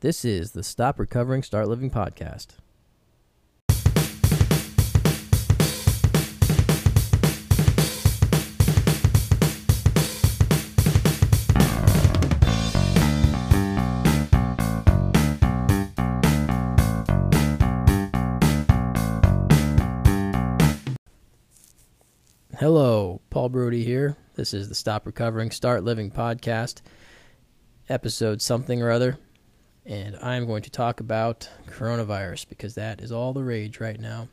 This is the Stop Recovering, Start Living podcast. Hello, Paul Brody here. This is the Stop Recovering, Start Living podcast, episode something or other. And I'm going to talk about coronavirus because that is all the rage right now.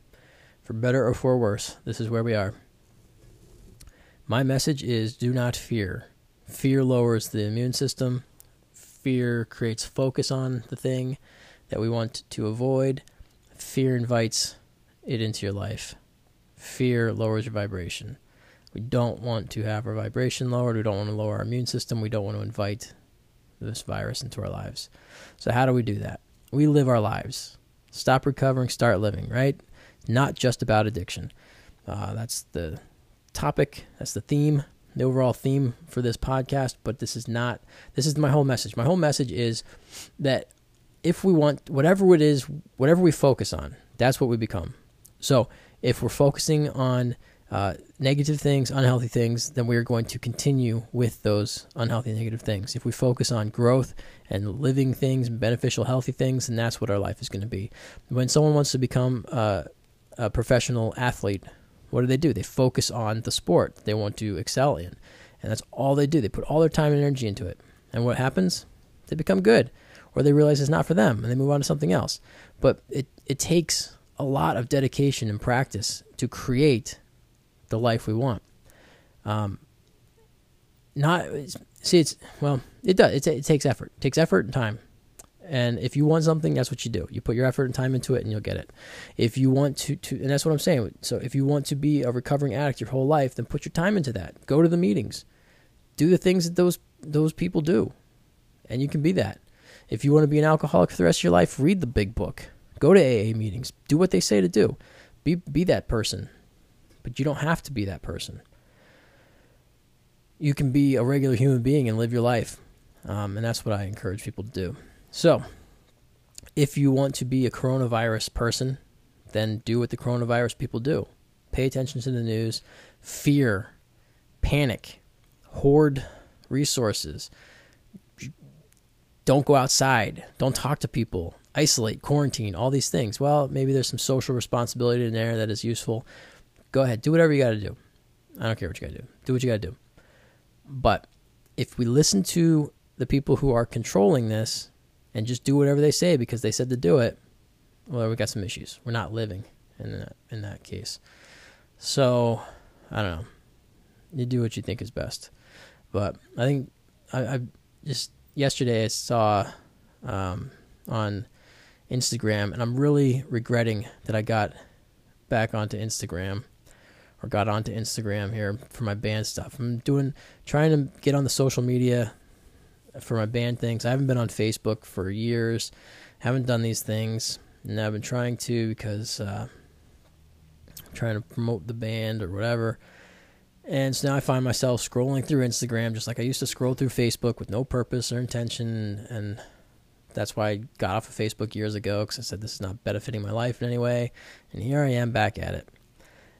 For better or for worse, this is where we are. My message is do not fear. Fear lowers the immune system, fear creates focus on the thing that we want to avoid, fear invites it into your life fear lowers your vibration. We don't want to have our vibration lowered. We don't want to lower our immune system. We don't want to invite this virus into our lives. So, how do we do that? We live our lives. Stop recovering, start living, right? Not just about addiction. Uh, that's the topic, that's the theme, the overall theme for this podcast. But this is not, this is my whole message. My whole message is that if we want, whatever it is, whatever we focus on, that's what we become. So, if we're focusing on uh, negative things, unhealthy things, then we are going to continue with those unhealthy, negative things. If we focus on growth and living things, beneficial, healthy things, then that's what our life is going to be. When someone wants to become uh, a professional athlete, what do they do? They focus on the sport they want to excel in. And that's all they do. They put all their time and energy into it. And what happens? They become good. Or they realize it's not for them and they move on to something else. But it, it takes a lot of dedication and practice to create the life we want. Um, not see it's well it does it, it takes effort. It takes effort and time. And if you want something that's what you do. You put your effort and time into it and you'll get it. If you want to, to and that's what i'm saying. So if you want to be a recovering addict your whole life then put your time into that. Go to the meetings. Do the things that those those people do. And you can be that. If you want to be an alcoholic for the rest of your life read the big book. Go to aa meetings. Do what they say to do. Be be that person but you don't have to be that person. You can be a regular human being and live your life. Um, and that's what I encourage people to do. So, if you want to be a coronavirus person, then do what the coronavirus people do. Pay attention to the news, fear, panic, hoard resources. Don't go outside. Don't talk to people. Isolate, quarantine, all these things. Well, maybe there's some social responsibility in there that is useful. Go ahead, do whatever you got to do. I don't care what you got to do. Do what you got to do. But if we listen to the people who are controlling this and just do whatever they say because they said to do it, well, we got some issues. We're not living in that in that case. So I don't know. You do what you think is best. But I think I, I just yesterday I saw um, on Instagram, and I'm really regretting that I got back onto Instagram or got onto Instagram here for my band stuff. I'm doing trying to get on the social media for my band things. I haven't been on Facebook for years. Haven't done these things, and I've been trying to because uh, trying to promote the band or whatever. And so now I find myself scrolling through Instagram just like I used to scroll through Facebook with no purpose or intention. And that's why I got off of Facebook years ago because I said this is not benefiting my life in any way. And here I am back at it.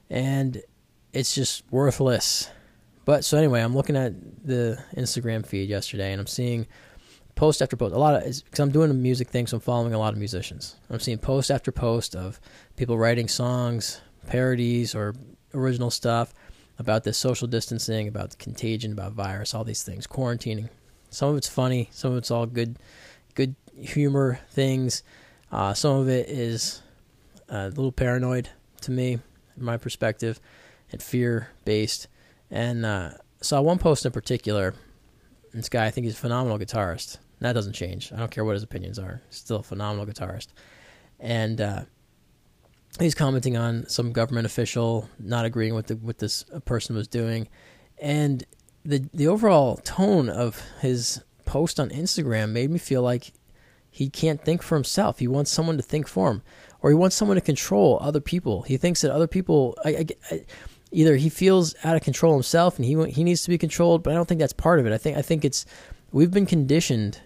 And it's just worthless. But so anyway, I'm looking at the Instagram feed yesterday, and I'm seeing post after post. A lot of because I'm doing a music thing, so I'm following a lot of musicians. I'm seeing post after post of people writing songs, parodies, or original stuff about this social distancing, about the contagion, about virus, all these things, quarantining. Some of it's funny, some of it's all good, good humor things. Uh, some of it is a little paranoid to me, my perspective and fear based. And uh, saw one post in particular. This guy, I think he's a phenomenal guitarist. That doesn't change. I don't care what his opinions are. He's still a phenomenal guitarist. And uh, he's commenting on some government official not agreeing with what this person was doing, and the the overall tone of his post on Instagram made me feel like he can't think for himself. He wants someone to think for him, or he wants someone to control other people. He thinks that other people. I, I, I, either he feels out of control himself and he he needs to be controlled, but I don't think that's part of it. I think I think it's we've been conditioned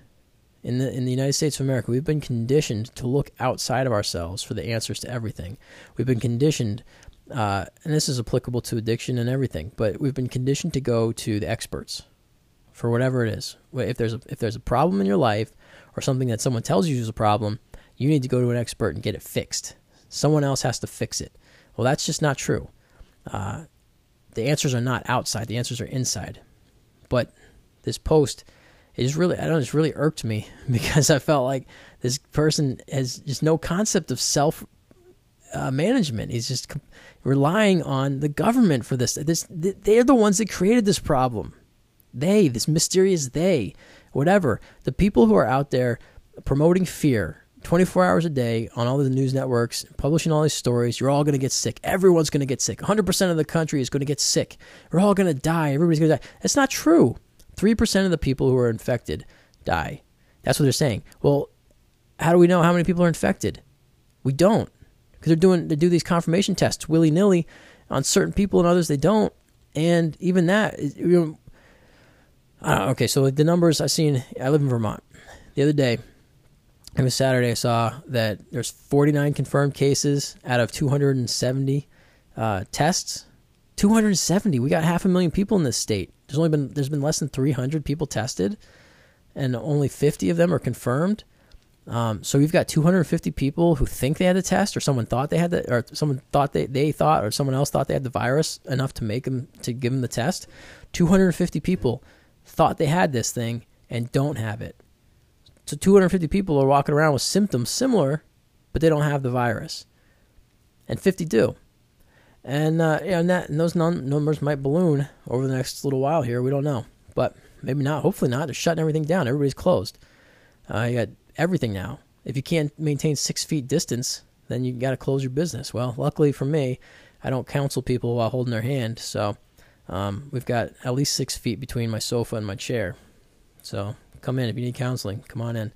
in the in the United States of America, we've been conditioned to look outside of ourselves for the answers to everything. We've been conditioned, uh, and this is applicable to addiction and everything. But we've been conditioned to go to the experts for whatever it is. If there's a if there's a problem in your life or something that someone tells you is a problem, you need to go to an expert and get it fixed. Someone else has to fix it. Well, that's just not true. Uh, the answers are not outside; the answers are inside. But this post is really, I don't know, it's really irked me because I felt like this person has just no concept of self uh, management. He's just relying on the government for this. This they're the ones that created this problem. They, this mysterious they, whatever. The people who are out there promoting fear 24 hours a day on all the news networks, publishing all these stories. You're all going to get sick. Everyone's going to get sick. 100% of the country is going to get sick. We're all going to die. Everybody's going to die. That's not true. 3% of the people who are infected die. That's what they're saying. Well, how do we know how many people are infected? We don't. Because they're doing they do these confirmation tests willy-nilly on certain people and others they don't. And even that, you know, okay, so the numbers I've seen, I live in Vermont. The other day, it was Saturday. I saw that there's 49 confirmed cases out of 270 uh, tests. 270. We got half a million people in this state. There's only been there's been less than 300 people tested, and only 50 of them are confirmed. Um, so we've got 250 people who think they had the test, or someone thought they had the, or someone thought they, they thought, or someone else thought they had the virus enough to make them to give them the test. 250 people thought they had this thing and don't have it. So 250 people are walking around with symptoms similar, but they don't have the virus, and 50 do. And uh, yeah, and, that, and those num- numbers might balloon over the next little while here. We don't know, but maybe not. Hopefully not. They're shutting everything down. Everybody's closed. Uh, you got everything now. If you can't maintain six feet distance, then you got to close your business. Well, luckily for me, I don't counsel people while holding their hand, so um, we've got at least six feet between my sofa and my chair. So come in if you need counseling. Come on in.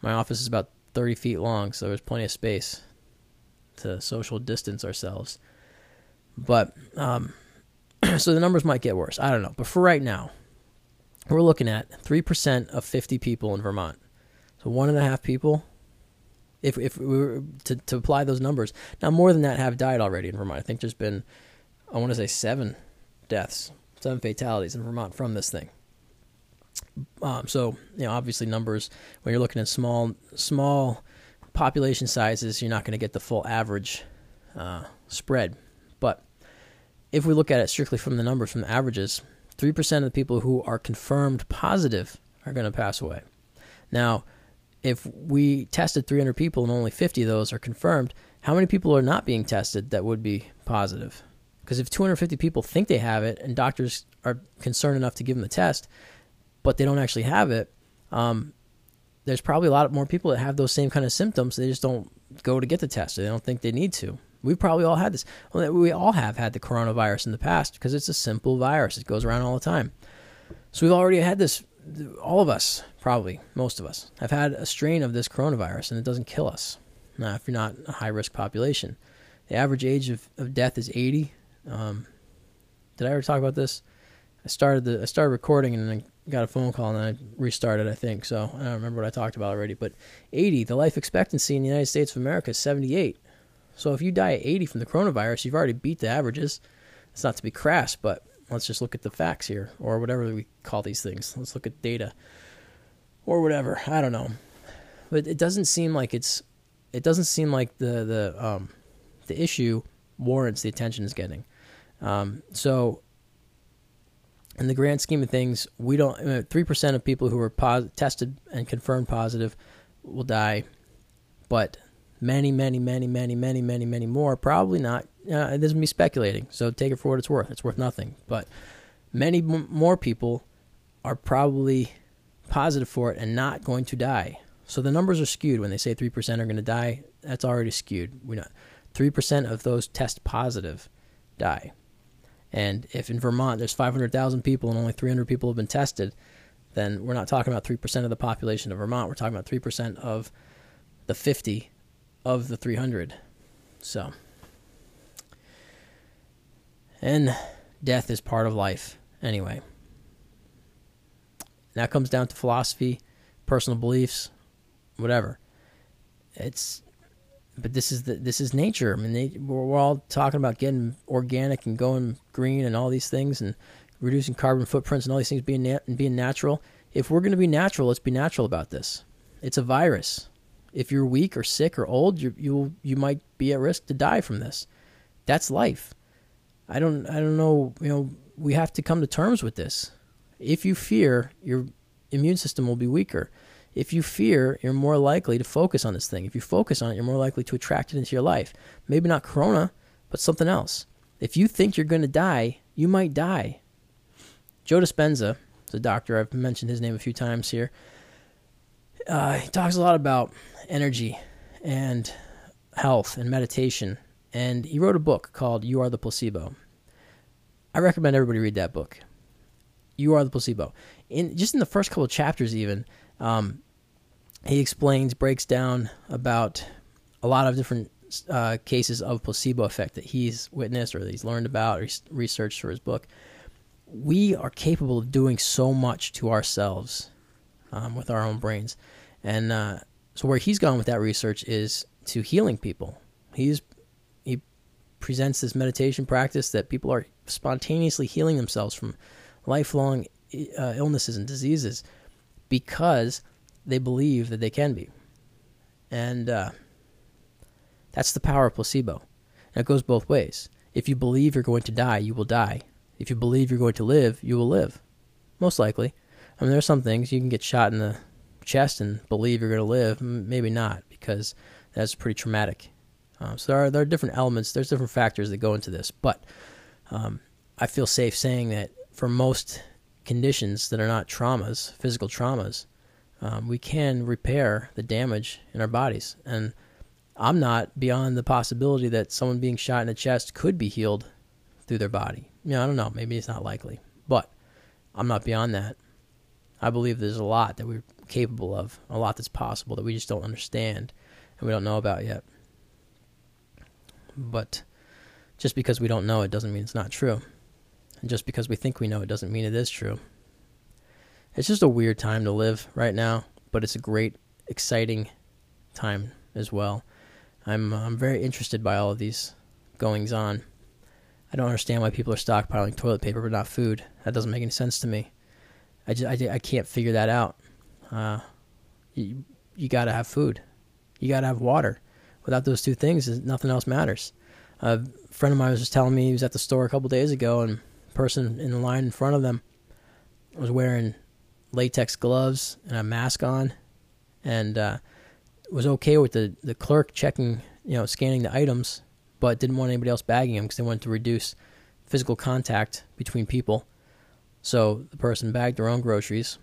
My office is about 30 feet long, so there's plenty of space to social distance ourselves. But um, so the numbers might get worse. I don't know. But for right now, we're looking at three percent of 50 people in Vermont. So one and a half people. If if we were to to apply those numbers, now more than that have died already in Vermont. I think there's been, I want to say seven deaths, seven fatalities in Vermont from this thing. Um, so you know, obviously numbers when you're looking at small small population sizes, you're not going to get the full average uh, spread. But if we look at it strictly from the numbers, from the averages, three percent of the people who are confirmed positive are going to pass away. Now, if we tested 300 people and only 50 of those are confirmed, how many people are not being tested that would be positive? Because if 250 people think they have it and doctors are concerned enough to give them the test, but they don't actually have it, um, there's probably a lot more people that have those same kind of symptoms. They just don't go to get the test. They don't think they need to. We've probably all had this. We all have had the coronavirus in the past because it's a simple virus. It goes around all the time. So we've already had this. All of us, probably most of us, have had a strain of this coronavirus, and it doesn't kill us. Now, if you're not a high risk population, the average age of, of death is 80. Um, did I ever talk about this? I started the I started recording and then got a phone call and I restarted, I think. So I don't remember what I talked about already. But 80, the life expectancy in the United States of America is 78. So if you die at 80 from the coronavirus, you've already beat the averages. It's not to be crass, but let's just look at the facts here, or whatever we call these things. Let's look at data, or whatever. I don't know, but it doesn't seem like it's. It doesn't seem like the the um, the issue warrants the attention it's getting. Um, so in the grand scheme of things, we don't. Three percent of people who are pos- tested and confirmed positive will die, but many, many, many, many, many, many, many more probably not. Uh, this is me speculating, so take it for what it's worth. It's worth nothing, but many m- more people are probably positive for it and not going to die. So the numbers are skewed when they say three percent are going to die. That's already skewed. We know three percent of those test positive die. And if in Vermont there's 500,000 people and only 300 people have been tested, then we're not talking about 3% of the population of Vermont. We're talking about 3% of the 50 of the 300. So, and death is part of life anyway. That comes down to philosophy, personal beliefs, whatever. It's but this is the this is nature. I mean, they, we're, all talking about getting organic and going green and all these things and reducing carbon footprints and all these things being nat- and being natural. If we're going to be natural, let's be natural about this. It's a virus. If you're weak or sick or old, you you you might be at risk to die from this. That's life. I don't I don't know, you know, we have to come to terms with this. If you fear, your immune system will be weaker. If you fear, you're more likely to focus on this thing. If you focus on it, you're more likely to attract it into your life. Maybe not corona, but something else. If you think you're going to die, you might die. Joe Dispenza, the doctor, I've mentioned his name a few times here. Uh, he talks a lot about energy and health and meditation. And he wrote a book called You Are the Placebo. I recommend everybody read that book. You Are the Placebo. In just in the first couple chapters, even um, he explains, breaks down about a lot of different uh, cases of placebo effect that he's witnessed or that he's learned about or he's researched for his book. We are capable of doing so much to ourselves um, with our own brains, and uh, so where he's gone with that research is to healing people. He's he presents this meditation practice that people are spontaneously healing themselves from lifelong uh, illnesses and diseases because they believe that they can be. And uh, that's the power of placebo. And it goes both ways. If you believe you're going to die, you will die. If you believe you're going to live, you will live. Most likely. I mean, there are some things you can get shot in the chest and believe you're going to live. Maybe not, because that's pretty traumatic. Um, so there are there are different elements. There's different factors that go into this, but um, I feel safe saying that for most conditions that are not traumas, physical traumas, um, we can repair the damage in our bodies. And I'm not beyond the possibility that someone being shot in the chest could be healed through their body. You know, I don't know. Maybe it's not likely, but I'm not beyond that. I believe there's a lot that we're capable of, a lot that's possible that we just don't understand and we don't know about yet. But just because we don't know it doesn't mean it's not true. And just because we think we know it doesn't mean it is true. It's just a weird time to live right now, but it's a great, exciting time as well. I'm I'm very interested by all of these goings on. I don't understand why people are stockpiling toilet paper but not food. That doesn't make any sense to me. I just I, I can't figure that out. Uh, you you got to have food. You got to have water. Without those two things, nothing else matters. A friend of mine was just telling me he was at the store a couple days ago, and person in the line in front of them was wearing latex gloves and a mask on, and uh, was okay with the the clerk checking, you know, scanning the items, but didn't want anybody else bagging them because they wanted to reduce physical contact between people. So the person bagged their own groceries,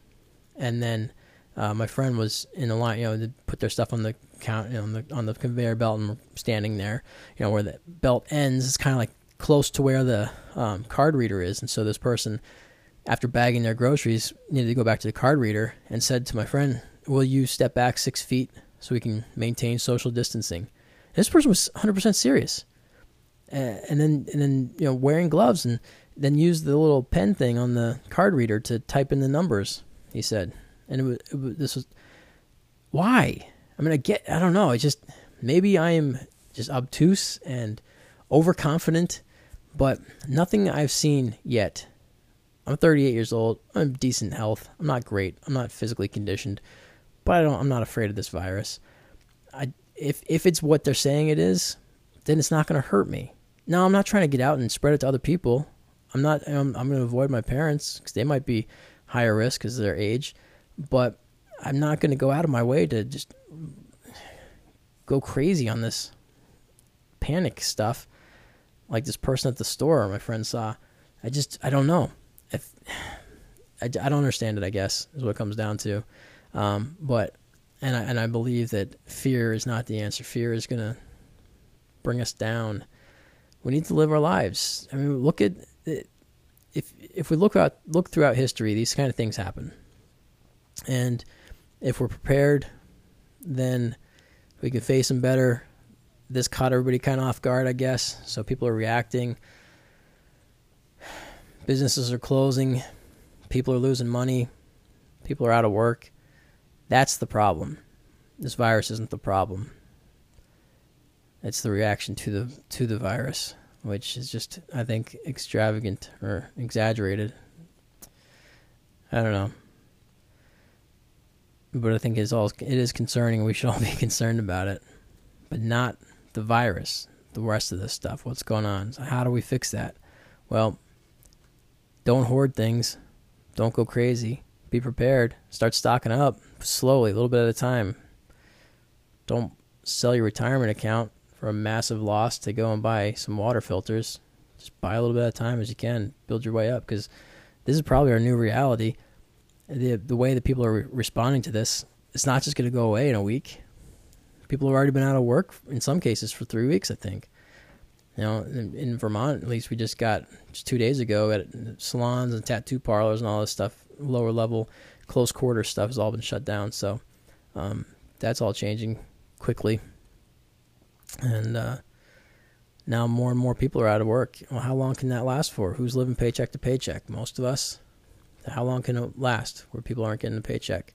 and then uh, my friend was in the line. You know, they put their stuff on the count, you know, on the on the conveyor belt, and standing there. You know, where the belt ends, it's kind of like close to where the um, card reader is, and so this person, after bagging their groceries, needed to go back to the card reader and said to my friend, "Will you step back six feet so we can maintain social distancing?" And this person was 100% serious, uh, and then and then you know wearing gloves and then use the little pen thing on the card reader to type in the numbers. He said, and it was, it was this was why. I mean, I get. I don't know. I just maybe I am just obtuse and overconfident but nothing I've seen yet. I'm 38 years old. I'm decent health. I'm not great. I'm not physically conditioned, but I don't. I'm not afraid of this virus. I if if it's what they're saying it is, then it's not going to hurt me. Now I'm not trying to get out and spread it to other people. I'm not. I'm, I'm going to avoid my parents because they might be higher risk because of their age, but I'm not going to go out of my way to just go crazy on this panic stuff like this person at the store my friend saw. I just I don't know. If I, I don't understand it, I guess is what it comes down to. Um, but and I and I believe that fear is not the answer. Fear is going to bring us down. We need to live our lives. I mean, look at if if we look out look throughout history, these kind of things happen. And if we're prepared, then we can face them better this caught everybody kind of off guard, I guess. So people are reacting. Businesses are closing. People are losing money. People are out of work. That's the problem. This virus isn't the problem. It's the reaction to the to the virus, which is just I think extravagant or exaggerated. I don't know. But I think it's all it is concerning. We should all be concerned about it, but not the virus. The rest of this stuff. What's going on? So how do we fix that? Well, don't hoard things. Don't go crazy. Be prepared. Start stocking up slowly, a little bit at a time. Don't sell your retirement account for a massive loss to go and buy some water filters. Just buy a little bit at a time as you can. Build your way up because this is probably our new reality. The the way that people are re- responding to this, it's not just going to go away in a week. People have already been out of work in some cases for three weeks. I think. You know, in, in Vermont, at least we just got just two days ago at salons and tattoo parlors and all this stuff, lower level, close quarter stuff has all been shut down. So um, that's all changing quickly and uh, now more and more people are out of work. Well, how long can that last for? Who's living paycheck to paycheck? Most of us. How long can it last where people aren't getting a paycheck?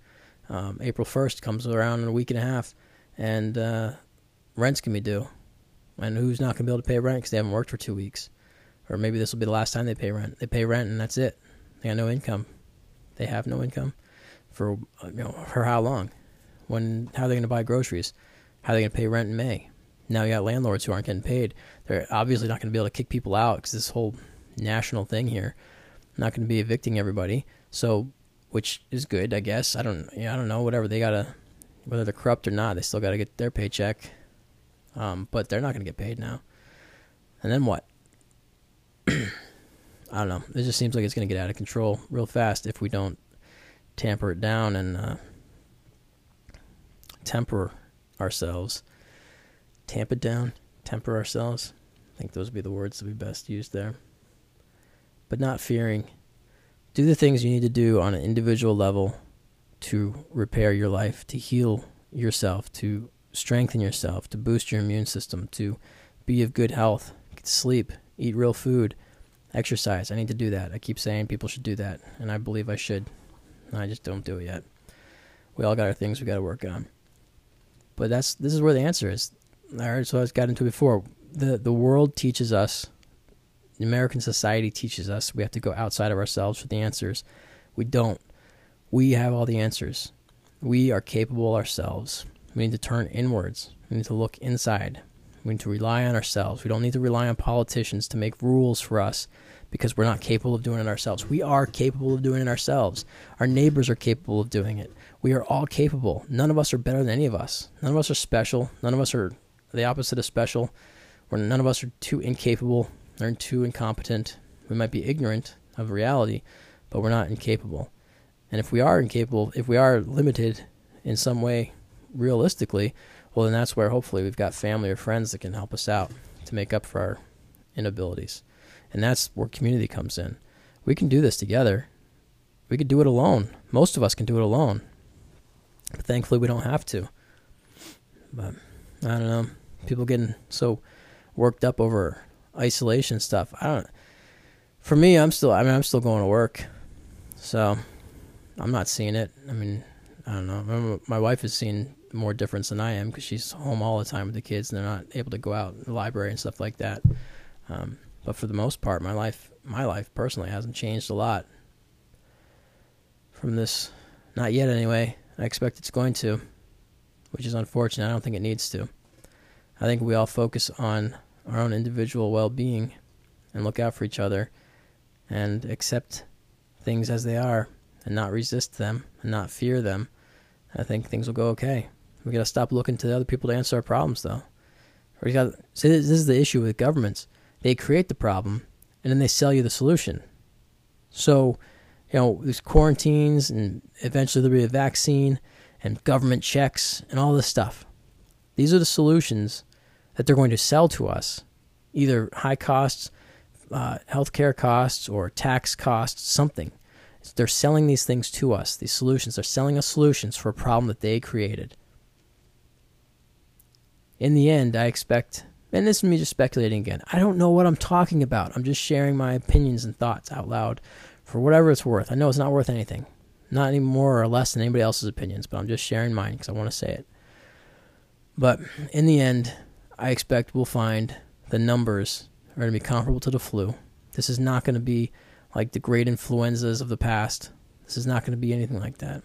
Um, April 1st comes around in a week and a half, and uh, rents can be due. And who's not going to be able to pay rent because they haven't worked for two weeks? Or maybe this will be the last time they pay rent. They pay rent and that's it. They got no income. They have no income for you know for how long? When how are they going to buy groceries? How are they going to pay rent in May? Now you got landlords who aren't getting paid. They're obviously not going to be able to kick people out because this whole national thing here, not going to be evicting everybody. So, which is good, I guess. I don't, yeah, I don't know. Whatever they gotta, whether they're corrupt or not, they still got to get their paycheck. Um, but they're not going to get paid now. And then what? I don't know. It just seems like it's going to get out of control real fast if we don't tamper it down and uh, temper ourselves tamp it down, temper ourselves. I think those would be the words that would be best used there. But not fearing. Do the things you need to do on an individual level to repair your life, to heal yourself, to strengthen yourself, to boost your immune system, to be of good health, sleep, eat real food, exercise. I need to do that. I keep saying people should do that, and I believe I should. I just don't do it yet. We all got our things we got to work on. But that's this is where the answer is all right, so I got into it before. The the world teaches us, American society teaches us we have to go outside of ourselves for the answers. We don't. We have all the answers. We are capable ourselves. We need to turn inwards. We need to look inside. We need to rely on ourselves. We don't need to rely on politicians to make rules for us because we're not capable of doing it ourselves. We are capable of doing it ourselves. Our neighbors are capable of doing it. We are all capable. None of us are better than any of us. None of us are special. None of us are the opposite of special, where none of us are too incapable or too incompetent. We might be ignorant of reality, but we're not incapable. And if we are incapable, if we are limited in some way realistically, well, then that's where hopefully we've got family or friends that can help us out to make up for our inabilities. And that's where community comes in. We can do this together. We could do it alone. Most of us can do it alone. But thankfully, we don't have to. But I don't know people getting so worked up over isolation stuff. I don't. For me, I'm still. I mean, I'm still going to work, so I'm not seeing it. I mean, I don't know. My wife has seen more difference than I am because she's home all the time with the kids, and they're not able to go out in the library and stuff like that. Um, but for the most part, my life, my life personally, hasn't changed a lot from this. Not yet, anyway. I expect it's going to, which is unfortunate. I don't think it needs to. I think we all focus on our own individual well being and look out for each other and accept things as they are and not resist them and not fear them, I think things will go okay. We gotta stop looking to the other people to answer our problems, though. We got see this is the issue with governments. They create the problem and then they sell you the solution. So, you know, these quarantines and eventually there'll be a vaccine and government checks and all this stuff. These are the solutions that they're going to sell to us, either high costs, uh, healthcare costs, or tax costs, something. They're selling these things to us, these solutions. They're selling us solutions for a problem that they created. In the end, I expect, and this is me just speculating again, I don't know what I'm talking about. I'm just sharing my opinions and thoughts out loud for whatever it's worth. I know it's not worth anything. Not any more or less than anybody else's opinions, but I'm just sharing mine because I want to say it. But in the end, I expect we'll find the numbers are going to be comparable to the flu. This is not going to be like the great influenzas of the past. This is not going to be anything like that.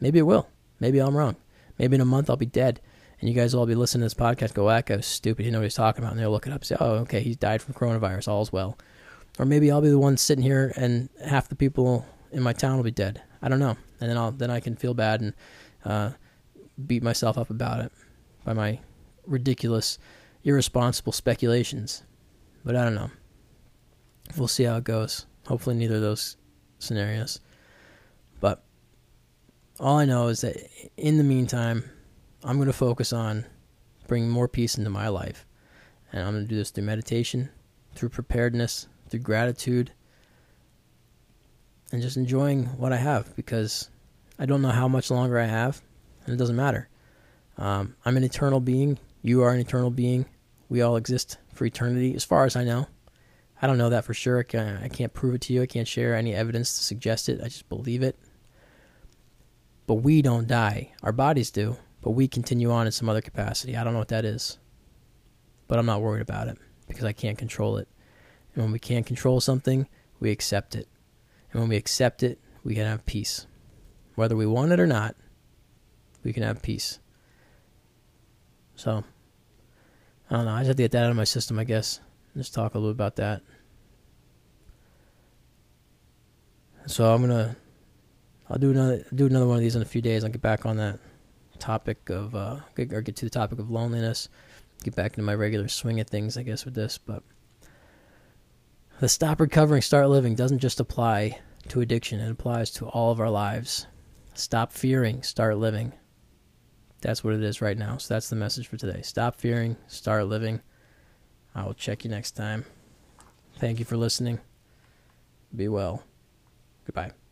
Maybe it will. Maybe I'm wrong. Maybe in a month I'll be dead. And you guys will all be listening to this podcast, go, that guy's stupid. He knows what he's talking about. And they'll look it up and say, oh, okay, he died from coronavirus. All's well. Or maybe I'll be the one sitting here and half the people in my town will be dead. I don't know. And then I'll then I can feel bad and uh, beat myself up about it by my ridiculous, irresponsible speculations. But I don't know. We'll see how it goes. Hopefully, neither of those scenarios. But all I know is that in the meantime, I'm going to focus on bringing more peace into my life. And I'm going to do this through meditation, through preparedness, through gratitude, and just enjoying what I have because I don't know how much longer I have, and it doesn't matter. Um, I'm an eternal being. You are an eternal being. We all exist for eternity, as far as I know. I don't know that for sure. I can't, prove it to you. I can't share any evidence to suggest it. I just believe it. But we don't die. Our bodies do, but we continue on in some other capacity. I don't know what that is. But I'm not worried about it because I can't control it. And when we can't control something, we accept it. And when we accept it, we can have peace. Whether we want it or not, we can have peace. So, I don't know. I just have to get that out of my system, I guess. Just talk a little bit about that. So I'm gonna, I'll do another do another one of these in a few days. I'll get back on that topic of, uh, or get to the topic of loneliness. Get back into my regular swing of things, I guess, with this. But the stop recovering, start living doesn't just apply to addiction. It applies to all of our lives. Stop fearing, start living. That's what it is right now. So that's the message for today. Stop fearing, start living. I will check you next time. Thank you for listening. Be well. Goodbye.